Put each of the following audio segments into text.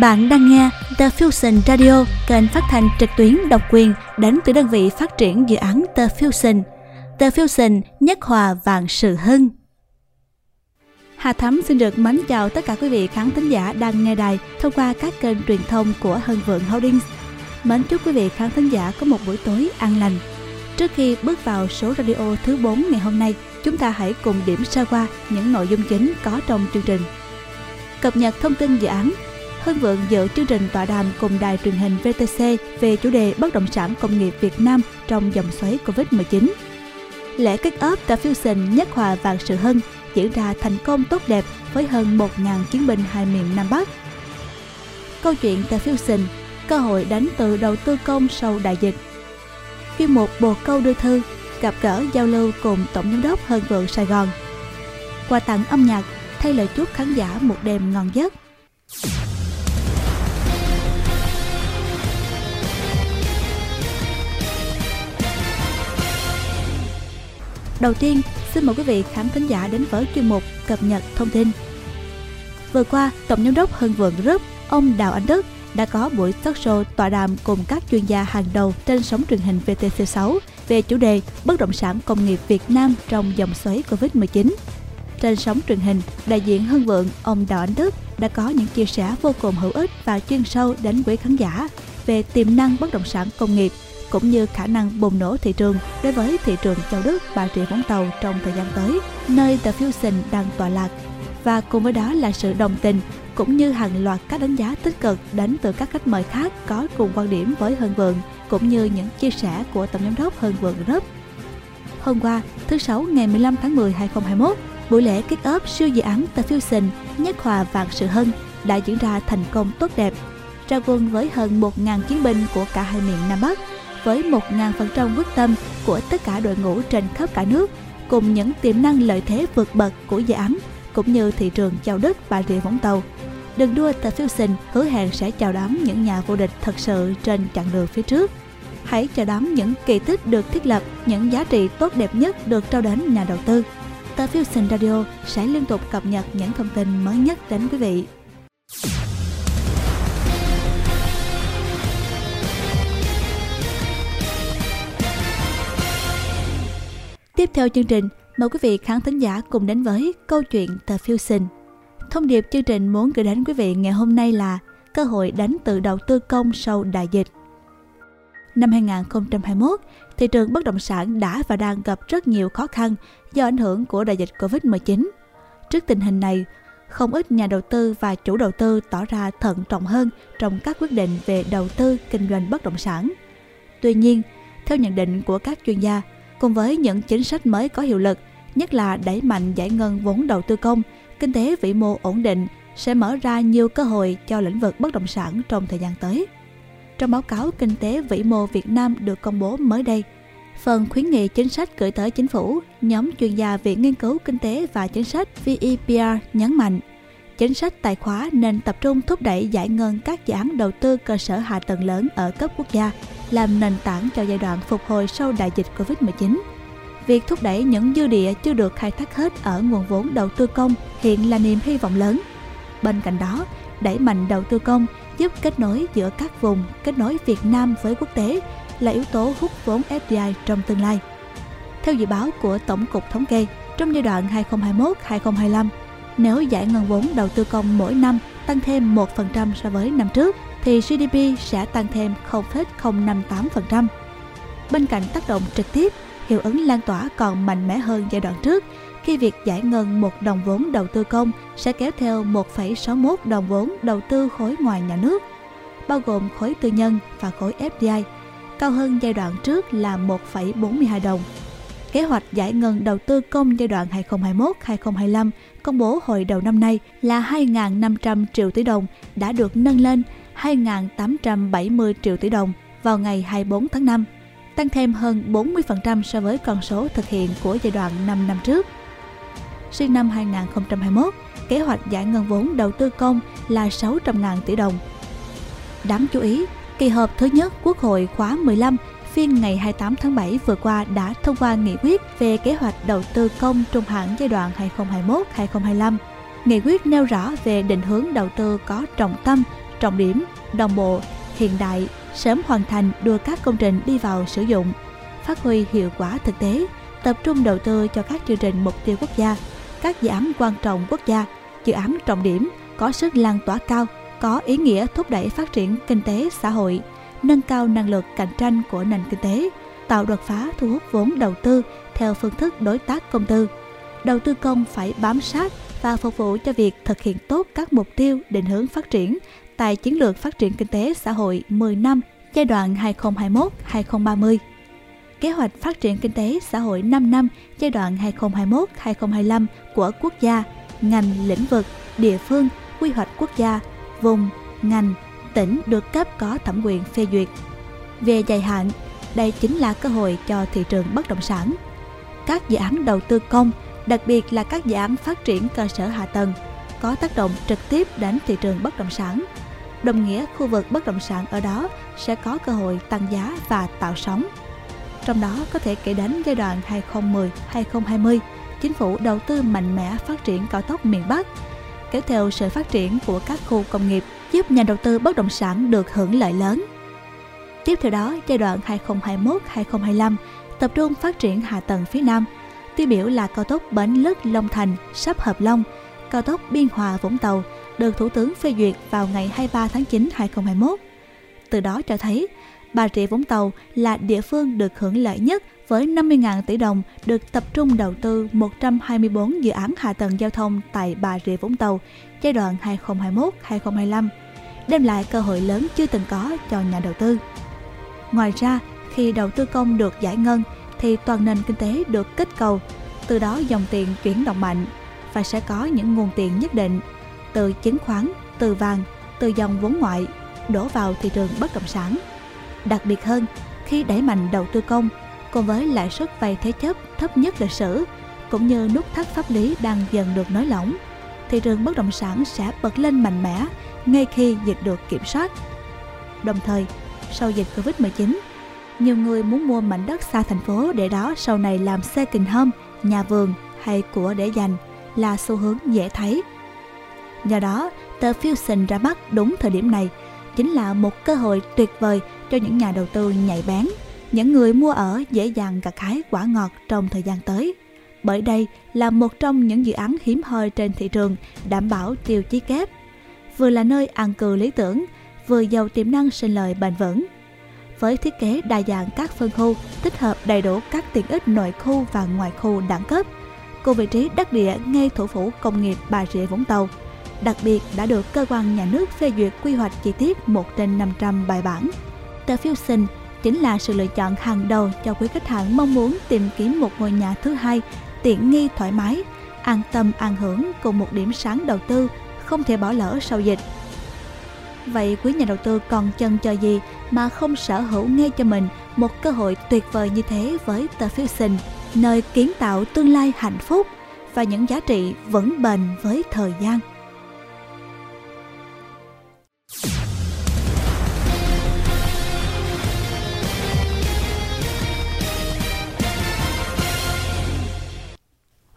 Bạn đang nghe The Fusion Radio, kênh phát thanh trực tuyến độc quyền đến từ đơn vị phát triển dự án The Fusion. The Fusion nhất hòa vạn sự hưng. Hà Thắm xin được mến chào tất cả quý vị khán thính giả đang nghe đài thông qua các kênh truyền thông của Hân Vượng Holdings. Mến chúc quý vị khán thính giả có một buổi tối an lành. Trước khi bước vào số radio thứ 4 ngày hôm nay, chúng ta hãy cùng điểm sơ qua những nội dung chính có trong chương trình. Cập nhật thông tin dự án Hưng Vượng dự chương trình tọa đàm cùng đài truyền hình VTC về chủ đề bất động sản công nghiệp Việt Nam trong dòng xoáy Covid-19. Lễ kết ấp The Fusion Nhất Hòa Vạn Sự Hân diễn ra thành công tốt đẹp với hơn 1.000 chiến binh hai miền Nam Bắc. Câu chuyện The Fusion, cơ hội đánh từ đầu tư công sau đại dịch. Chuyên mục Bồ Câu Đưa Thư, gặp gỡ giao lưu cùng Tổng Giám đốc Hân Vượng Sài Gòn. Quà tặng âm nhạc thay lời chúc khán giả một đêm ngon giấc. Đầu tiên, xin mời quý vị khán thính giả đến với chuyên mục cập nhật thông tin. Vừa qua, Tổng giám đốc Hưng Vượng Group, ông Đào Anh Đức đã có buổi talk show tọa đàm cùng các chuyên gia hàng đầu trên sóng truyền hình VTC6 về chủ đề bất động sản công nghiệp Việt Nam trong dòng xoáy Covid-19. Trên sóng truyền hình, đại diện Hưng Vượng, ông Đào Anh Đức đã có những chia sẻ vô cùng hữu ích và chuyên sâu đến quý khán giả về tiềm năng bất động sản công nghiệp cũng như khả năng bùng nổ thị trường đối với thị trường Châu Đức, Bà Rịa Vũng Tàu trong thời gian tới, nơi The Fusion đang tọa lạc. Và cùng với đó là sự đồng tình cũng như hàng loạt các đánh giá tích cực đến từ các khách mời khác có cùng quan điểm với Hân Vượng cũng như những chia sẻ của Tổng giám đốc Hân Vượng Group. Hôm qua, thứ Sáu ngày 15 tháng 10 2021, buổi lễ kick off siêu dự án The Fusion Nhất Hòa Vạn Sự Hân đã diễn ra thành công tốt đẹp. Ra quân với hơn 1.000 chiến binh của cả hai miền Nam Bắc với 1.000% quyết tâm của tất cả đội ngũ trên khắp cả nước cùng những tiềm năng lợi thế vượt bậc của dự án cũng như thị trường Châu Đức Bà Rịa Vũng Tàu. Đường đua The Fusion hứa hẹn sẽ chào đón những nhà vô địch thật sự trên chặng đường phía trước. Hãy chào đón những kỳ tích được thiết lập, những giá trị tốt đẹp nhất được trao đến nhà đầu tư. The Fusion Radio sẽ liên tục cập nhật những thông tin mới nhất đến quý vị. Tiếp theo chương trình, mời quý vị khán thính giả cùng đến với câu chuyện The Fusion. Thông điệp chương trình muốn gửi đến quý vị ngày hôm nay là cơ hội đánh từ đầu tư công sau đại dịch. Năm 2021, thị trường bất động sản đã và đang gặp rất nhiều khó khăn do ảnh hưởng của đại dịch Covid-19. Trước tình hình này, không ít nhà đầu tư và chủ đầu tư tỏ ra thận trọng hơn trong các quyết định về đầu tư kinh doanh bất động sản. Tuy nhiên, theo nhận định của các chuyên gia, cùng với những chính sách mới có hiệu lực, nhất là đẩy mạnh giải ngân vốn đầu tư công, kinh tế vĩ mô ổn định sẽ mở ra nhiều cơ hội cho lĩnh vực bất động sản trong thời gian tới. Trong báo cáo Kinh tế vĩ mô Việt Nam được công bố mới đây, phần khuyến nghị chính sách gửi tới chính phủ, nhóm chuyên gia Viện Nghiên cứu Kinh tế và Chính sách VEPR nhấn mạnh, chính sách tài khóa nên tập trung thúc đẩy giải ngân các dự án đầu tư cơ sở hạ tầng lớn ở cấp quốc gia, làm nền tảng cho giai đoạn phục hồi sau đại dịch Covid-19. Việc thúc đẩy những dư địa chưa được khai thác hết ở nguồn vốn đầu tư công hiện là niềm hy vọng lớn. Bên cạnh đó, đẩy mạnh đầu tư công giúp kết nối giữa các vùng, kết nối Việt Nam với quốc tế là yếu tố hút vốn FDI trong tương lai. Theo dự báo của Tổng cục Thống kê, trong giai đoạn 2021-2025, nếu giải ngân vốn đầu tư công mỗi năm tăng thêm 1% so với năm trước, thì GDP sẽ tăng thêm 0,058%. Bên cạnh tác động trực tiếp, hiệu ứng lan tỏa còn mạnh mẽ hơn giai đoạn trước khi việc giải ngân một đồng vốn đầu tư công sẽ kéo theo 1,61 đồng vốn đầu tư khối ngoài nhà nước, bao gồm khối tư nhân và khối FDI, cao hơn giai đoạn trước là 1,42 đồng. Kế hoạch giải ngân đầu tư công giai đoạn 2021-2025 công bố hồi đầu năm nay là 2.500 triệu tỷ đồng đã được nâng lên 2.870 triệu tỷ đồng vào ngày 24 tháng 5, tăng thêm hơn 40% so với con số thực hiện của giai đoạn 5 năm trước. Riêng năm 2021, kế hoạch giải ngân vốn đầu tư công là 600.000 tỷ đồng. Đáng chú ý, kỳ họp thứ nhất Quốc hội khóa 15 phiên ngày 28 tháng 7 vừa qua đã thông qua nghị quyết về kế hoạch đầu tư công trung hạn giai đoạn 2021-2025. Nghị quyết nêu rõ về định hướng đầu tư có trọng tâm trọng điểm, đồng bộ, hiện đại, sớm hoàn thành đưa các công trình đi vào sử dụng, phát huy hiệu quả thực tế, tập trung đầu tư cho các chương trình mục tiêu quốc gia, các dự án quan trọng quốc gia, dự án trọng điểm có sức lan tỏa cao, có ý nghĩa thúc đẩy phát triển kinh tế xã hội, nâng cao năng lực cạnh tranh của nền kinh tế, tạo đột phá thu hút vốn đầu tư theo phương thức đối tác công tư. Đầu tư công phải bám sát và phục vụ cho việc thực hiện tốt các mục tiêu định hướng phát triển tại chiến lược phát triển kinh tế xã hội 10 năm giai đoạn 2021-2030. Kế hoạch phát triển kinh tế xã hội 5 năm giai đoạn 2021-2025 của quốc gia, ngành, lĩnh vực, địa phương, quy hoạch quốc gia, vùng, ngành, tỉnh được cấp có thẩm quyền phê duyệt. Về dài hạn, đây chính là cơ hội cho thị trường bất động sản. Các dự án đầu tư công, đặc biệt là các dự án phát triển cơ sở hạ tầng, có tác động trực tiếp đến thị trường bất động sản. Đồng nghĩa khu vực bất động sản ở đó sẽ có cơ hội tăng giá và tạo sóng. Trong đó có thể kể đến giai đoạn 2010-2020, chính phủ đầu tư mạnh mẽ phát triển cao tốc miền Bắc, kéo theo sự phát triển của các khu công nghiệp giúp nhà đầu tư bất động sản được hưởng lợi lớn. Tiếp theo đó, giai đoạn 2021-2025 tập trung phát triển hạ tầng phía Nam, tiêu biểu là cao tốc Bến Lức Long Thành sắp Hợp Long, cao tốc Biên Hòa Vũng Tàu được Thủ tướng phê duyệt vào ngày 23 tháng 9 2021. Từ đó cho thấy, Bà Rịa Vũng Tàu là địa phương được hưởng lợi nhất với 50.000 tỷ đồng được tập trung đầu tư 124 dự án hạ tầng giao thông tại Bà Rịa Vũng Tàu giai đoạn 2021-2025, đem lại cơ hội lớn chưa từng có cho nhà đầu tư. Ngoài ra, khi đầu tư công được giải ngân thì toàn nền kinh tế được kích cầu, từ đó dòng tiền chuyển động mạnh và sẽ có những nguồn tiền nhất định từ chứng khoán, từ vàng, từ dòng vốn ngoại đổ vào thị trường bất động sản. Đặc biệt hơn, khi đẩy mạnh đầu tư công cùng với lãi suất vay thế chấp thấp nhất lịch sử cũng như nút thắt pháp lý đang dần được nới lỏng, thị trường bất động sản sẽ bật lên mạnh mẽ ngay khi dịch được kiểm soát. Đồng thời, sau dịch Covid-19, nhiều người muốn mua mảnh đất xa thành phố để đó sau này làm xe kình hâm, nhà vườn hay của để dành là xu hướng dễ thấy. Do đó, tờ Fusion ra mắt đúng thời điểm này chính là một cơ hội tuyệt vời cho những nhà đầu tư nhạy bén, những người mua ở dễ dàng gặt hái quả ngọt trong thời gian tới. Bởi đây là một trong những dự án hiếm hoi trên thị trường đảm bảo tiêu chí kép, vừa là nơi an cư lý tưởng, vừa giàu tiềm năng sinh lời bền vững. Với thiết kế đa dạng các phân khu, tích hợp đầy đủ các tiện ích nội khu và ngoài khu đẳng cấp, cô vị trí đắc địa ngay thủ phủ công nghiệp Bà Rịa Vũng Tàu – đặc biệt đã được cơ quan nhà nước phê duyệt quy hoạch chi tiết 1 trên 500 bài bản. The Fusion chính là sự lựa chọn hàng đầu cho quý khách hàng mong muốn tìm kiếm một ngôi nhà thứ hai tiện nghi thoải mái, an tâm an hưởng cùng một điểm sáng đầu tư không thể bỏ lỡ sau dịch. Vậy quý nhà đầu tư còn chân chờ gì mà không sở hữu ngay cho mình một cơ hội tuyệt vời như thế với The Fusion, nơi kiến tạo tương lai hạnh phúc và những giá trị vững bền với thời gian.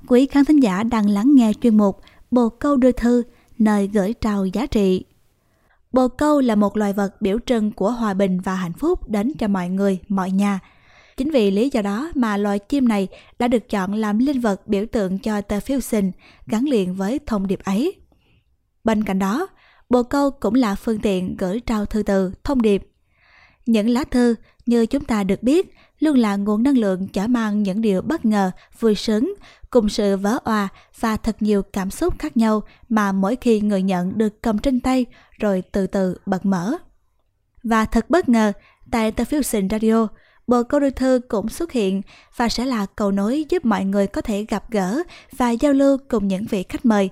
Quý khán thính giả đang lắng nghe chuyên mục Bồ câu đưa thư, nơi gửi trao giá trị. Bồ câu là một loài vật biểu trưng của hòa bình và hạnh phúc đến cho mọi người, mọi nhà. Chính vì lý do đó mà loài chim này đã được chọn làm linh vật biểu tượng cho tờ Fusion gắn liền với thông điệp ấy. Bên cạnh đó, bồ câu cũng là phương tiện gửi trao thư từ, thông điệp. Những lá thư, như chúng ta được biết, luôn là nguồn năng lượng chở mang những điều bất ngờ, vui sướng, cùng sự vỡ òa và thật nhiều cảm xúc khác nhau mà mỗi khi người nhận được cầm trên tay rồi từ từ bật mở. Và thật bất ngờ, tại The Fusion Radio, bộ câu đưa thư cũng xuất hiện và sẽ là cầu nối giúp mọi người có thể gặp gỡ và giao lưu cùng những vị khách mời,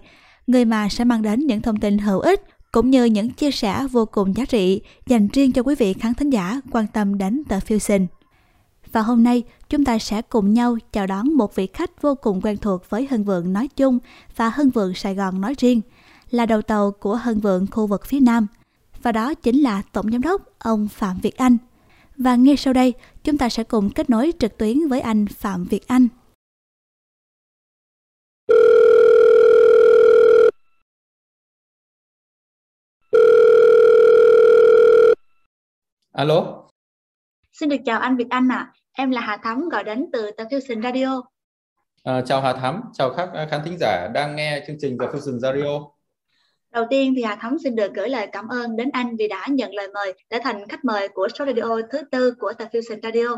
người mà sẽ mang đến những thông tin hữu ích cũng như những chia sẻ vô cùng giá trị dành riêng cho quý vị khán thính giả quan tâm đến tờ Fusion. Và hôm nay, chúng ta sẽ cùng nhau chào đón một vị khách vô cùng quen thuộc với Hân Vượng nói chung và Hân Vượng Sài Gòn nói riêng, là đầu tàu của Hân Vượng khu vực phía Nam. Và đó chính là Tổng Giám đốc ông Phạm Việt Anh. Và ngay sau đây, chúng ta sẽ cùng kết nối trực tuyến với anh Phạm Việt Anh. Alo. Xin được chào anh Việt Anh ạ. À. Em là Hà Thắm gọi đến từ The Fusion Radio. À, chào Hà Thắm, chào các khán thính giả đang nghe chương trình The Fusion Radio. Đầu tiên thì Hà Thắm xin được gửi lời cảm ơn đến anh vì đã nhận lời mời để thành khách mời của số radio thứ tư của The Fusion Radio.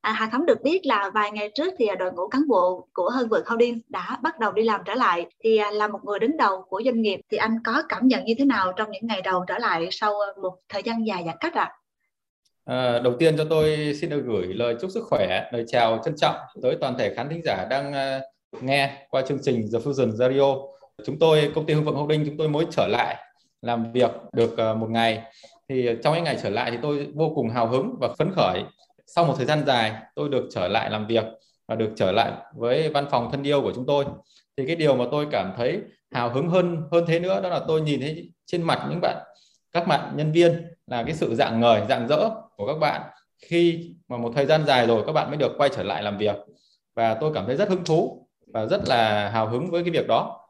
À, Hà Thắm được biết là vài ngày trước thì đội ngũ cán bộ của Hơn Vượt Holdings đã bắt đầu đi làm trở lại. Thì à, là một người đứng đầu của doanh nghiệp thì anh có cảm nhận như thế nào trong những ngày đầu trở lại sau à, một thời gian dài giãn cách ạ? À? À, đầu tiên cho tôi xin được gửi lời chúc sức khỏe, lời chào trân trọng tới toàn thể khán thính giả đang uh, nghe qua chương trình The Fusion Radio. Chúng tôi, công ty Hưng Vượng Holding, chúng tôi mới trở lại làm việc được ờ, một ngày. Thì trong những ngày trở lại thì tôi vô cùng hào hứng và phấn khởi. Sau một thời gian dài, tôi được trở lại làm việc và được trở lại với văn phòng thân yêu của chúng tôi. Thì cái điều mà tôi cảm thấy hào hứng hơn hơn thế nữa đó là tôi nhìn thấy trên mặt những bạn, các bạn nhân viên là cái sự dạng ngời dạng dỡ của các bạn khi mà một thời gian dài rồi, các bạn mới được quay trở lại làm việc và tôi cảm thấy rất hứng thú và rất là hào hứng với cái việc đó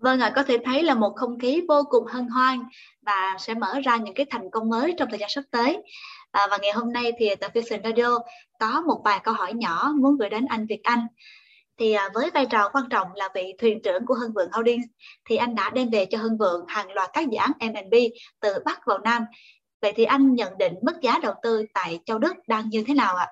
Vâng ạ, à, có thể thấy là một không khí vô cùng hân hoan và sẽ mở ra những cái thành công mới trong thời gian sắp tới. À, và ngày hôm nay thì tại Vision Radio có một vài câu hỏi nhỏ muốn gửi đến anh Việt Anh thì à, với vai trò quan trọng là vị thuyền trưởng của Hưng Vượng Holdings thì anh đã đem về cho Hưng Vượng hàng loạt các dự án M&B từ Bắc vào Nam. Vậy thì anh nhận định mức giá đầu tư tại Châu Đức đang như thế nào ạ?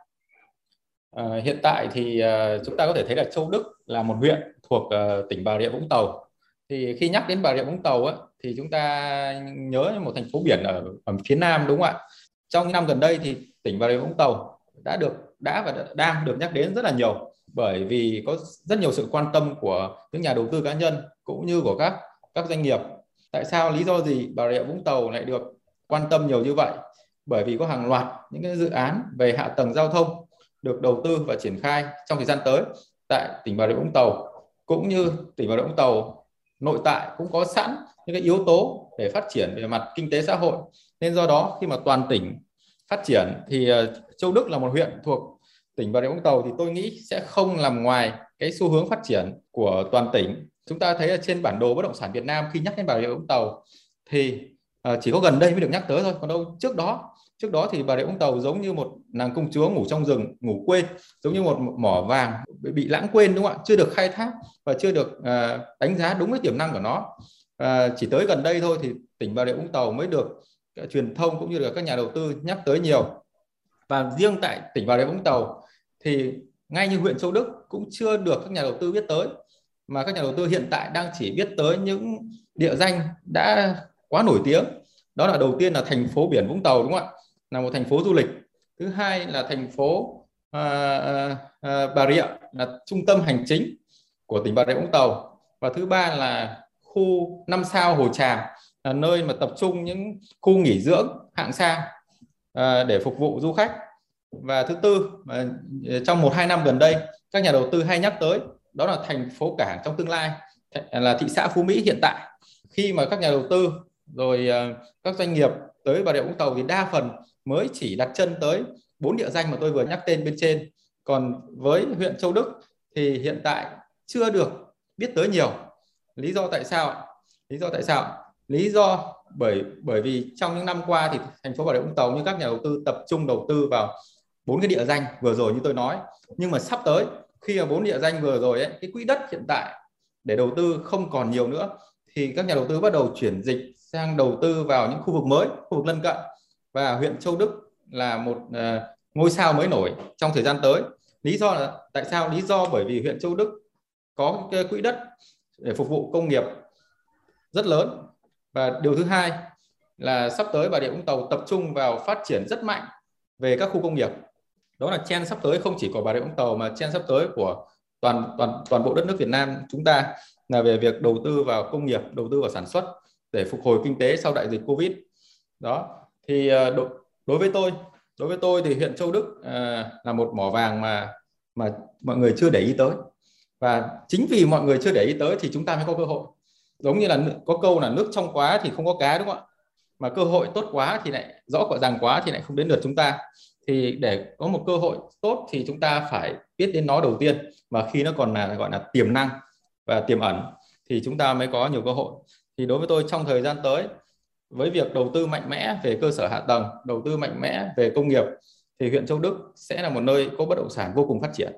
À, hiện tại thì uh, chúng ta có thể thấy là Châu Đức là một huyện thuộc uh, tỉnh Bà Rịa Vũng Tàu. Thì khi nhắc đến Bà Rịa Vũng Tàu á, thì chúng ta nhớ một thành phố biển ở, ở phía Nam đúng không ạ? Trong những năm gần đây thì tỉnh Bà Rịa Vũng Tàu đã được đã và đang được nhắc đến rất là nhiều bởi vì có rất nhiều sự quan tâm của những nhà đầu tư cá nhân cũng như của các các doanh nghiệp. Tại sao lý do gì Bà Rịa Vũng Tàu lại được quan tâm nhiều như vậy? Bởi vì có hàng loạt những cái dự án về hạ tầng giao thông được đầu tư và triển khai trong thời gian tới tại tỉnh Bà Rịa Vũng Tàu cũng như tỉnh Bà Rịa Vũng Tàu nội tại cũng có sẵn những cái yếu tố để phát triển về mặt kinh tế xã hội nên do đó khi mà toàn tỉnh phát triển thì ờ, Châu Đức là một huyện thuộc tỉnh Bà Rịa Vũng Tàu thì tôi nghĩ sẽ không nằm ngoài cái xu hướng phát triển của toàn tỉnh. Chúng ta thấy là trên bản đồ bất động sản Việt Nam khi nhắc đến Bà Rịa Vũng Tàu thì ờ, chỉ có gần đây mới được nhắc tới thôi. Còn đâu trước đó trước đó thì Bà Rịa Vũng Tàu giống như một nàng công chúa ngủ trong rừng ngủ quên giống như một mỏ vàng bị lãng quên đúng không ạ? Chưa được khai thác và chưa được uh, đánh giá đúng cái tiềm năng của nó. Uh, chỉ tới gần đây thôi thì tỉnh Bà Rịa Vũng Tàu mới được uh, truyền thông cũng như là các nhà đầu tư nhắc tới nhiều. Và riêng tại tỉnh Bà Rịa Vũng Tàu thì ngay như huyện Châu Đức cũng chưa được các nhà đầu tư biết tới mà các nhà đầu tư hiện tại đang chỉ biết tới những địa danh đã quá nổi tiếng. Đó là đầu tiên là thành phố biển Vũng Tàu đúng không ạ? Là một thành phố du lịch. Thứ hai là thành phố à, à, à, Bà Rịa là trung tâm hành chính của tỉnh Bà Rịa Vũng Tàu. Và thứ ba là khu năm sao Hồ Tràm là nơi mà tập trung những khu nghỉ dưỡng hạng sang à, để phục vụ du khách. Và thứ tư mà trong một hai năm gần đây các nhà đầu tư hay nhắc tới đó là thành phố cảng trong tương lai là thị xã Phú Mỹ hiện tại. Khi mà các nhà đầu tư rồi à, các doanh nghiệp tới Bà Rịa Vũng Tàu thì đa phần mới chỉ đặt chân tới bốn địa danh mà tôi vừa nhắc tên bên trên. Còn với huyện Châu Đức thì hiện tại chưa được biết tới nhiều. Lý do tại sao lý do tại sao lý do bởi bởi vì trong những năm qua thì thành phố Bà Rịa Vũng Tàu như các nhà đầu tư tập trung đầu tư vào bốn cái địa danh vừa rồi như tôi nói. Nhưng mà sắp tới khi mà bốn địa danh vừa rồi ấy, cái quỹ đất hiện tại để đầu tư không còn nhiều nữa thì các nhà đầu tư bắt đầu chuyển dịch sang đầu tư vào những khu vực mới khu vực lân cận và huyện Châu Đức là một uh, ngôi sao mới nổi trong thời gian tới lý do là tại sao lý do bởi vì huyện Châu Đức có cái quỹ đất để phục vụ công nghiệp rất lớn và điều thứ hai là sắp tới Bà Rịa Vũng Tàu tập trung vào phát triển rất mạnh về các khu công nghiệp đó là chen sắp tới không chỉ của Bà Rịa Vũng Tàu mà chen sắp tới của toàn toàn toàn bộ đất nước Việt Nam chúng ta là về việc đầu tư vào công nghiệp, đầu tư vào sản xuất để phục hồi kinh tế sau đại dịch Covid. Đó. Thì ờ, đối, đối với tôi, đối với tôi thì huyện Châu Đức à, là một mỏ vàng mà mà mọi người chưa để ý tới. Và chính vì mọi người chưa để ý tới thì chúng ta mới có cơ hội. Giống như là có câu là nước trong quá thì không có cá đúng không ạ? Mà cơ hội tốt quá thì lại rõ quả ràng quá thì lại không đến lượt chúng ta thì để có một cơ hội tốt thì chúng ta phải biết đến nó đầu tiên và khi nó còn là gọi là tiềm năng và tiềm ẩn thì chúng ta mới có nhiều cơ hội thì đối với tôi trong thời gian tới với việc đầu tư mạnh mẽ về cơ sở hạ tầng, đầu tư mạnh mẽ về công nghiệp thì huyện Châu Đức sẽ là một nơi có bất động sản vô cùng phát triển.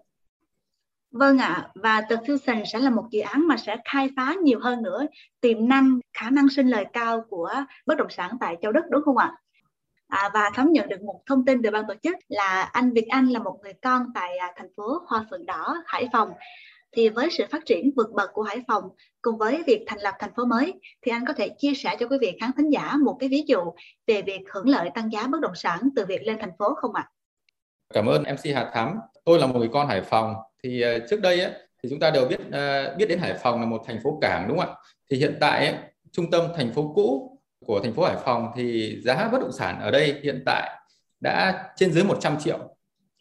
Vâng ạ, và The Fusion sẽ là một dự án mà sẽ khai phá nhiều hơn nữa tiềm năng, khả năng sinh lời cao của bất động sản tại Châu Đức đúng không ạ? À, và thấm nhận được một thông tin từ ban tổ chức là anh Việt Anh là một người con tại à, thành phố Hoa Phượng Đỏ, Hải Phòng. Thì với sự phát triển vượt bậc của Hải Phòng cùng với việc thành lập thành phố mới thì anh có thể chia sẻ cho quý vị khán thính giả một cái ví dụ về việc hưởng lợi tăng giá bất động sản từ việc lên thành phố không ạ? Cảm ơn MC Hà Thắm. Tôi là một người con Hải Phòng thì ờ, trước đây ấy, thì chúng ta đều biết ờ, biết đến Hải Phòng là một thành phố cảng đúng không ạ? Thì hiện tại ấy, trung tâm thành phố cũ của thành phố Hải Phòng thì giá bất động sản ở đây hiện tại đã trên dưới 100 triệu.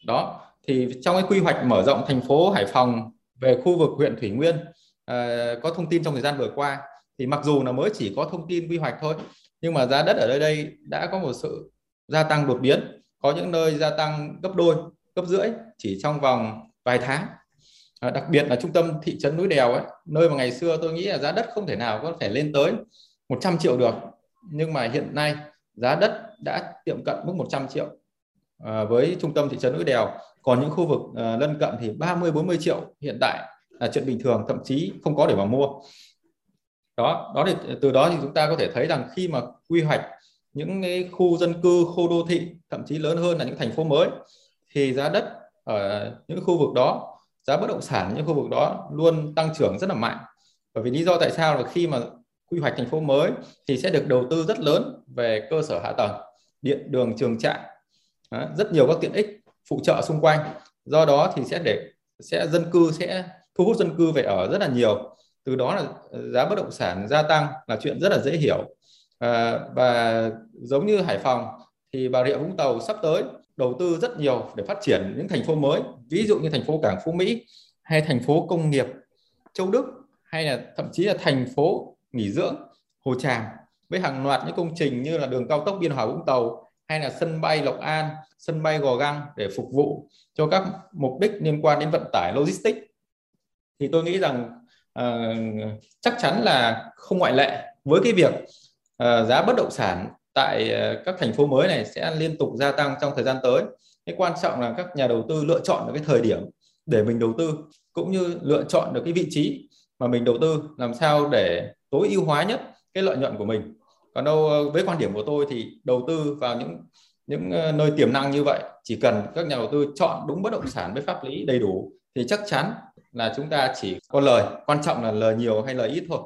Đó, thì trong cái quy hoạch mở rộng thành phố Hải Phòng về khu vực huyện Thủy Nguyên uh, có thông tin trong thời gian vừa qua. Thì mặc dù là mới chỉ có thông tin quy hoạch thôi nhưng mà giá đất ở đây đây đã có một sự gia tăng đột biến. Có những nơi gia tăng gấp đôi gấp rưỡi chỉ trong vòng vài tháng. À, đặc biệt là trung tâm thị trấn núi đèo ấy nơi mà ngày xưa tôi nghĩ là giá đất không thể nào có thể lên tới 100 triệu được. Nhưng mà hiện nay giá đất đã tiệm cận mức 100 triệu à, với trung tâm thị trấn núi đèo còn những khu vực uh, lân cận thì 30 40 triệu hiện tại là chuyện bình thường thậm chí không có để mà mua. Đó đó thì từ đó thì chúng ta có thể thấy rằng khi mà quy hoạch những cái khu dân cư khu đô thị thậm chí lớn hơn là những thành phố mới thì giá đất ở những khu vực đó giá bất động sản những khu vực đó luôn tăng trưởng rất là mạnh. Bởi vì lý do tại sao là khi mà quy hoạch thành phố mới thì sẽ được đầu tư rất lớn về cơ sở hạ tầng điện đường trường trạm rất nhiều các tiện ích phụ trợ xung quanh. Do đó thì sẽ để sẽ dân cư sẽ thu hút dân cư về ở rất là nhiều. Từ đó là ờ, giá bất động sản gia tăng là chuyện rất là dễ hiểu. À, và giống như Hải Phòng thì Bà Rịa Vũng Tàu sắp tới đầu tư rất nhiều để phát triển những thành phố mới ví dụ như thành phố Cảng Phú Mỹ hay thành phố công nghiệp Châu Đức hay là thậm chí là thành phố nghỉ dưỡng Hồ Tràm với hàng loạt những công trình như là đường cao tốc Biên Hòa Vũng Tàu hay là sân bay Lộc An, sân bay Gò Găng để phục vụ cho các mục đích liên quan đến vận tải logistics thì tôi nghĩ rằng uh, chắc chắn là không ngoại lệ với cái việc uh, giá bất động sản tại uh, các thành phố mới này sẽ liên tục gia tăng trong thời gian tới. Cái quan trọng là các nhà đầu tư lựa chọn được cái thời điểm để mình đầu tư cũng như lựa chọn được cái vị trí mà mình đầu tư làm sao để tối ưu hóa nhất cái lợi nhuận của mình. Còn đâu với quan điểm của tôi thì đầu tư vào những những ờ, nơi tiềm năng như vậy chỉ cần các nhà đầu tư chọn đúng bất động sản với pháp lý đầy đủ thì chắc chắn là chúng ta chỉ có lời quan trọng là lời nhiều hay lời ít thôi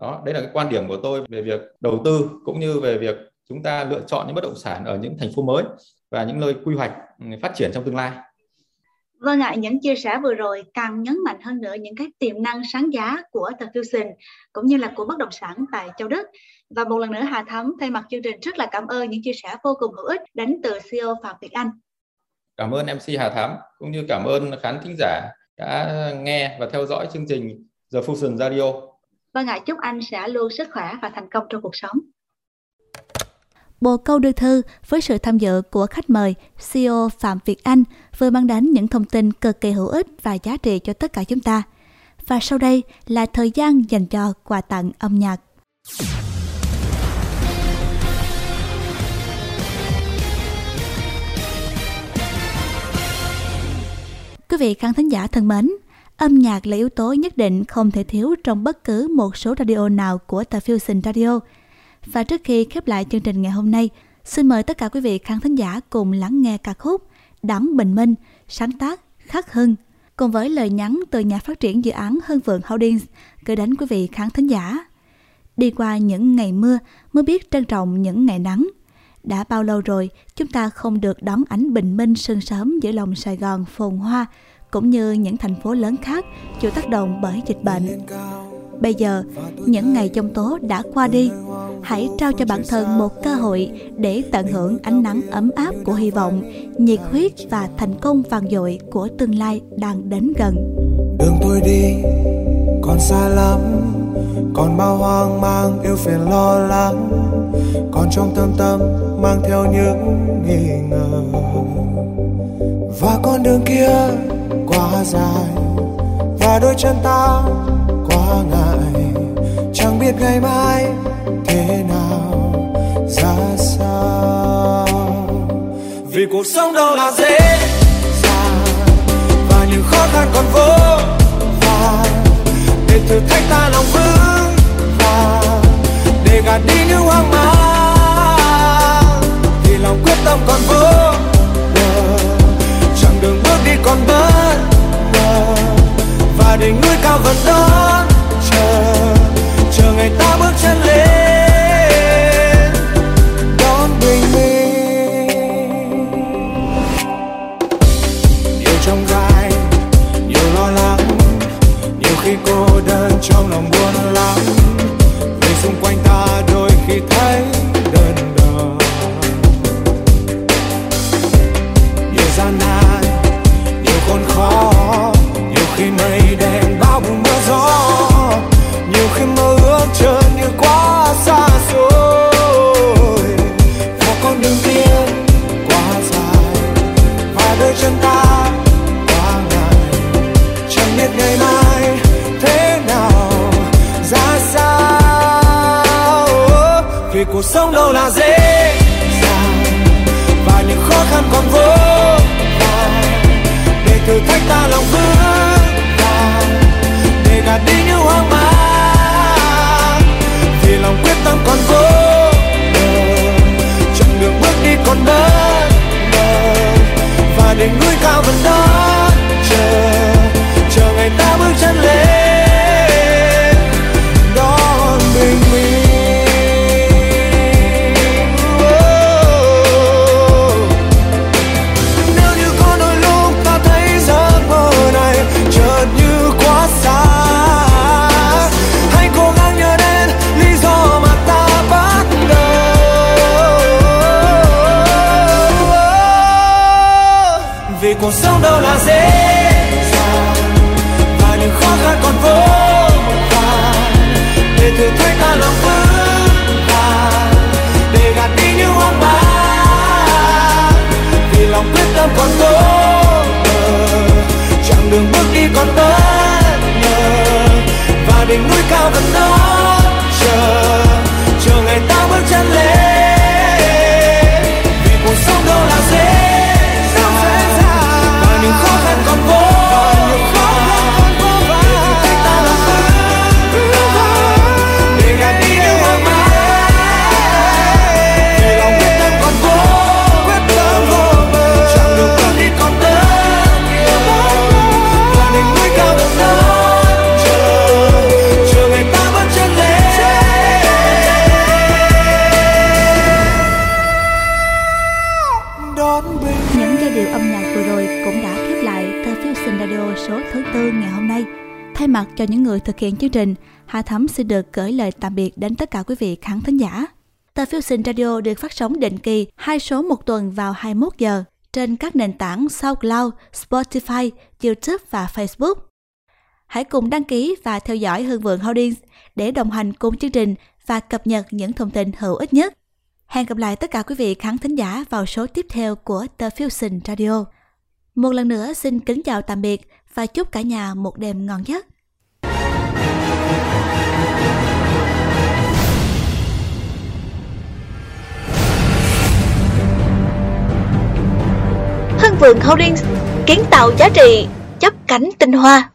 đó đấy là cái quan điểm của tôi về việc đầu tư cũng như về việc chúng ta lựa chọn những bất động sản ở những thành phố mới và những nơi quy hoạch ừ, phát triển trong tương lai Vâng ạ, những chia sẻ vừa rồi càng nhấn mạnh hơn nữa những cái tiềm năng sáng giá của The Fusion cũng như là của bất động sản tại Châu Đức. Và một lần nữa Hà Thắm thay mặt chương trình rất là cảm ơn những chia sẻ vô cùng hữu ích đến từ CEO Phạm Việt Anh. Cảm ơn MC Hà Thắm cũng như cảm ơn khán thính giả đã nghe và theo dõi chương trình The Fusion Radio. Vâng ạ, chúc anh sẽ luôn sức khỏe và thành công trong cuộc sống. Bộ câu đưa thư với sự tham dự của khách mời CEO Phạm Việt Anh vừa mang đến những thông tin cực kỳ hữu ích và giá trị cho tất cả chúng ta. Và sau đây là thời gian dành cho quà tặng âm nhạc. Quý vị khán thính giả thân mến, âm nhạc là yếu tố nhất định không thể thiếu trong bất cứ một số radio nào của The Fusion Radio. Và trước khi khép lại chương trình ngày hôm nay, xin mời tất cả quý vị khán thính giả cùng lắng nghe ca khúc Đắm Bình Minh, sáng tác Khắc Hưng, cùng với lời nhắn từ nhà phát triển dự án Hưng Vượng Holdings gửi đến quý vị khán thính giả. Đi qua những ngày mưa mới biết trân trọng những ngày nắng. Đã bao lâu rồi chúng ta không được đón ánh bình minh sương sớm giữa lòng Sài Gòn phồn hoa cũng như những thành phố lớn khác chịu tác động bởi dịch bệnh. Bây giờ, những ngày trong tố đã qua đi, hãy trao cho bản thân một cơ hội để tận hưởng ánh nắng ấm áp của hy vọng, nhiệt huyết và thành công vàng dội của tương lai đang đến gần. Đường tôi đi còn xa lắm, còn bao hoang mang yêu phiền lo lắng, trong thâm tâm mang theo những nghi ngờ. Và con đường kia quá dài, và đôi chân ta quá ngại. Chẳng biết ngày mai thế nào, ra sao. Vì cuộc sống đâu là dễ dàng, và những khó khăn còn vô đen mưa gió. Nhiều khi mơ ước chờ như quá xa xôi. Và con đường tiên quá dài, và đôi chân ta quá ngại chẳng biết ngày mai thế nào, ra sao. Vì cuộc sống đâu là dễ dàng, và những khó khăn còn vô vàn. Để thử thách ta lòng vững đỉnh núi cao vẫn đó chờ. Chờ ngày ta bước chân lên. Cuộc sống đâu là dễ. Dàng và những khó khăn còn vô vàn để thử thách ta lòng vững vàng. Để gạt đi những hoang mang. Vì lòng quyết tâm còn cố bờ. Chặng đường bước đi còn bất ngờ. Và đỉnh núi cao vẫn đó chờ. Chờ ngày ta bước chân lên. Thay mặt cho những người thực hiện chương trình, Hà Thắm xin được gửi lời tạm biệt đến tất cả quý vị khán thính giả. Tờ Phiêu Sinh Radio được phát sóng định kỳ hai số một tuần vào 21 giờ trên các nền tảng SoundCloud, Spotify, YouTube và Facebook. Hãy cùng đăng ký và theo dõi Hương Vượng Holdings để đồng hành cùng chương trình và cập nhật những thông tin hữu ích nhất. Hẹn gặp lại tất cả quý vị khán thính giả vào số tiếp theo của The Fusion Radio. Một lần nữa xin kính chào tạm biệt và chúc cả nhà một đêm ngon giấc. Hưng Vượng Holdings kiến tạo giá trị, chấp cánh tinh hoa